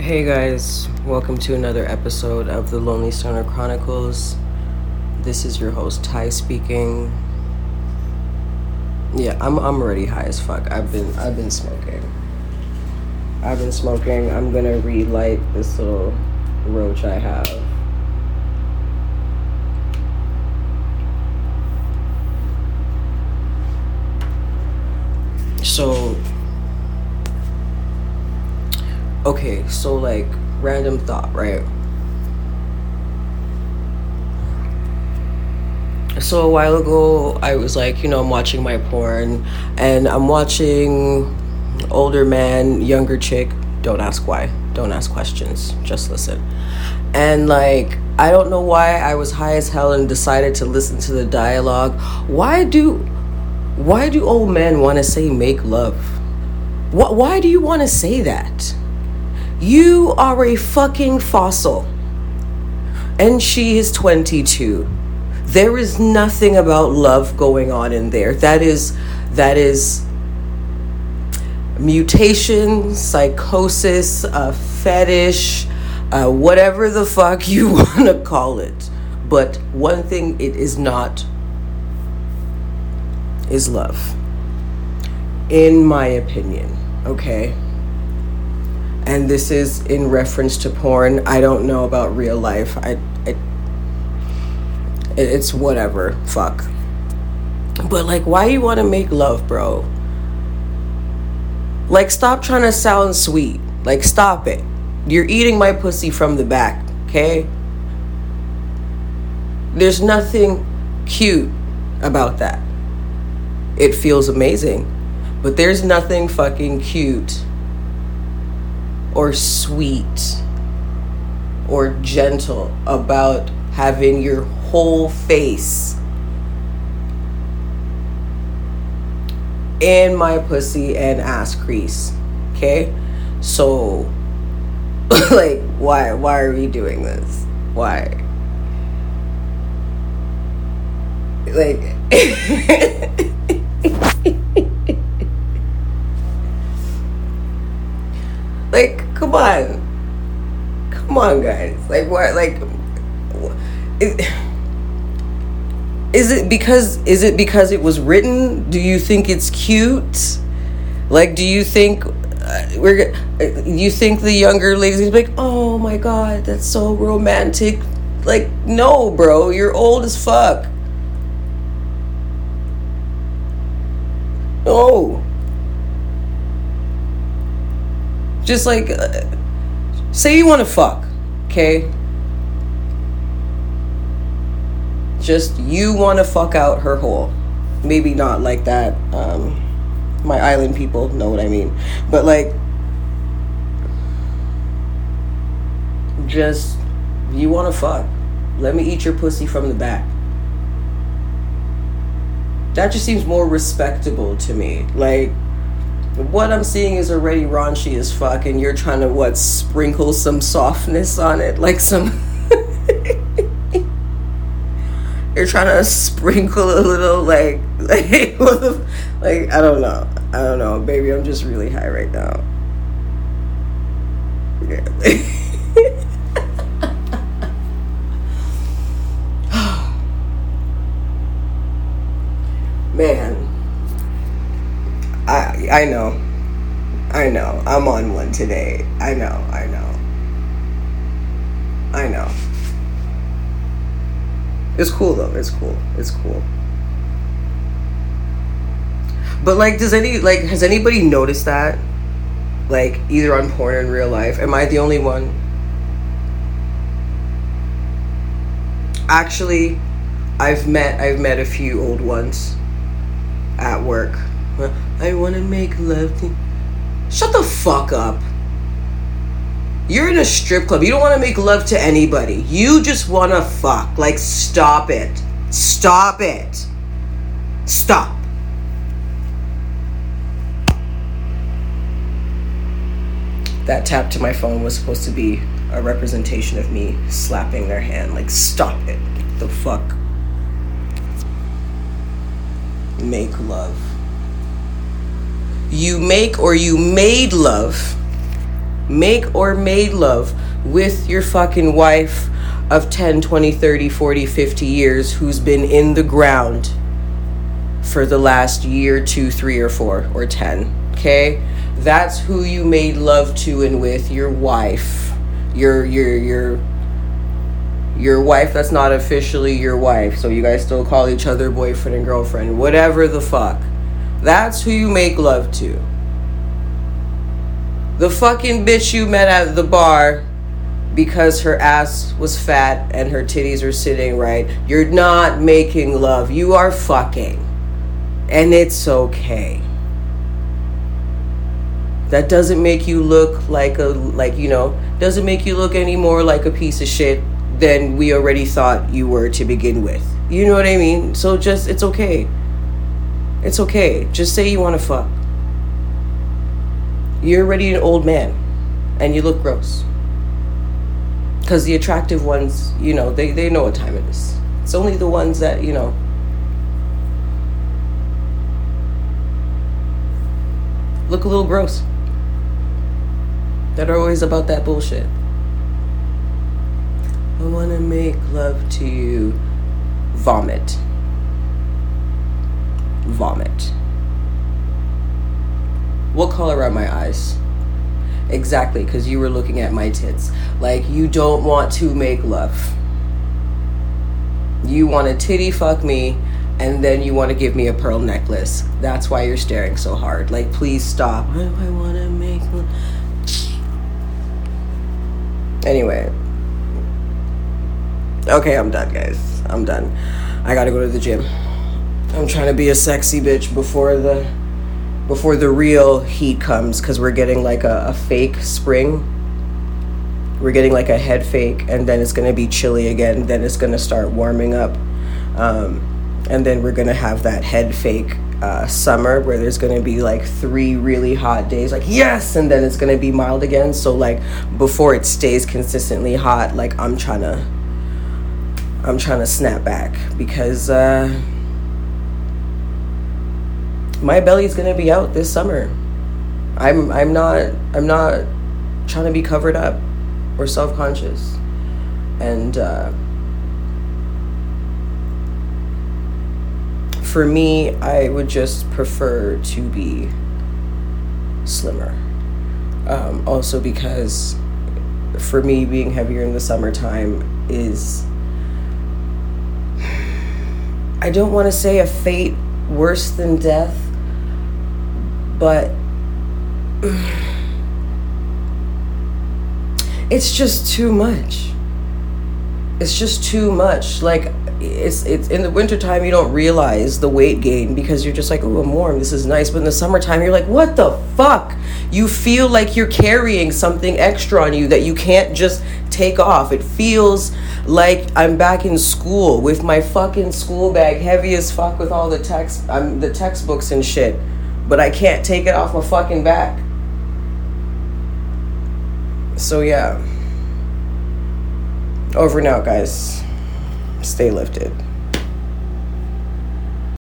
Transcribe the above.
Hey guys, welcome to another episode of the Lonely Stoner Chronicles. This is your host Ty speaking. Yeah, I'm I'm already high as fuck. I've been I've been smoking. I've been smoking. I'm gonna relight this little roach I have. So okay, so like random thought, right? So a while ago, I was like, you know, I'm watching my porn and I'm watching older man, younger chick. Don't ask why. Don't ask questions. Just listen. And like, I don't know why I was high as hell and decided to listen to the dialogue. Why do why do old men want to say make love? Wh- why do you want to say that? You are a fucking fossil. And she is 22. There is nothing about love going on in there. That is that is mutation, psychosis, a fetish, uh, whatever the fuck you want to call it. But one thing it is not is love. In my opinion, okay? And this is in reference to porn. I don't know about real life. I, I it's whatever. Fuck. But like, why you want to make love, bro? Like, stop trying to sound sweet. Like, stop it. You're eating my pussy from the back, okay? There's nothing cute about that. It feels amazing, but there's nothing fucking cute or sweet or gentle about having your whole face in my pussy and ass crease. Okay? So like why why are we doing this? Why? Like Like, come on. Come on, guys. Like, what? Like, is, is it because is it because it was written? Do you think it's cute? Like, do you think uh, we're uh, you think the younger ladies like, oh my god, that's so romantic? Like, no, bro, you're old as fuck. No. Just like, uh, say you want to fuck, okay? Just you want to fuck out her hole. Maybe not like that. Um, my island people know what I mean. But like, just you want to fuck. Let me eat your pussy from the back. That just seems more respectable to me. Like, what I'm seeing is already raunchy as fuck, and you're trying to what sprinkle some softness on it, like some. you're trying to sprinkle a little like like like I don't know, I don't know, baby. I'm just really high right now. Yeah. Man I know. I know. I'm on one today. I know. I know. I know. It's cool though. It's cool. It's cool. But like does any like has anybody noticed that? Like either on porn or in real life? Am I the only one? Actually, I've met I've met a few old ones at work I want to make love to. Shut the fuck up. You're in a strip club. You don't want to make love to anybody. You just want to fuck. Like, stop it. Stop it. Stop. That tap to my phone was supposed to be a representation of me slapping their hand. Like, stop it. The fuck? Make love you make or you made love make or made love with your fucking wife of 10, 20, 30, 40, 50 years who's been in the ground for the last year, two, three, or four, or 10. Okay? That's who you made love to and with your wife. Your, your, your, your wife that's not officially your wife. So you guys still call each other boyfriend and girlfriend. Whatever the fuck. That's who you make love to. The fucking bitch you met at the bar because her ass was fat and her titties were sitting right. You're not making love. You are fucking. And it's okay. That doesn't make you look like a like you know, doesn't make you look any more like a piece of shit than we already thought you were to begin with. You know what I mean? So just it's okay. It's okay. Just say you want to fuck. You're already an old man and you look gross. Because the attractive ones, you know, they, they know what time it is. It's only the ones that, you know, look a little gross. That are always about that bullshit. I want to make love to you. Vomit. Vomit. What color are my eyes? Exactly, because you were looking at my tits. Like, you don't want to make love. You want to titty fuck me, and then you want to give me a pearl necklace. That's why you're staring so hard. Like, please stop. I, I want to make love. Anyway. Okay, I'm done, guys. I'm done. I gotta go to the gym. I'm trying to be a sexy bitch before the before the real heat comes because we're getting like a, a fake spring. We're getting like a head fake and then it's to be chilly again then it's to start warming up um, and then we're to have that head fake uh, summer where there's to be like three really hot days like yes! and then it's to be mild again. So like before it stays consistently hot like i'm trying to i'm trying to snap back because uh my belly's gonna be out this summer. I'm I'm not I'm not trying to be covered up or self conscious, and uh, for me, I would just prefer to be slimmer. Um, also, because for me, being heavier in the summertime is I don't want to say a fate worse than death but it's just too much. It's just too much. Like it's it's in the wintertime you don't realize the weight gain because you're just like oh i'm warm. This is nice. But in the summertime you're like what the fuck? You feel like you're carrying something extra on you that you can't just take off. It feels like i'm back in school with my fucking school bag heavy as fuck with all the text i'm the textbooks and shit but I can't take it off my fucking back. So, yeah. Over and out, guys. Stay lifted.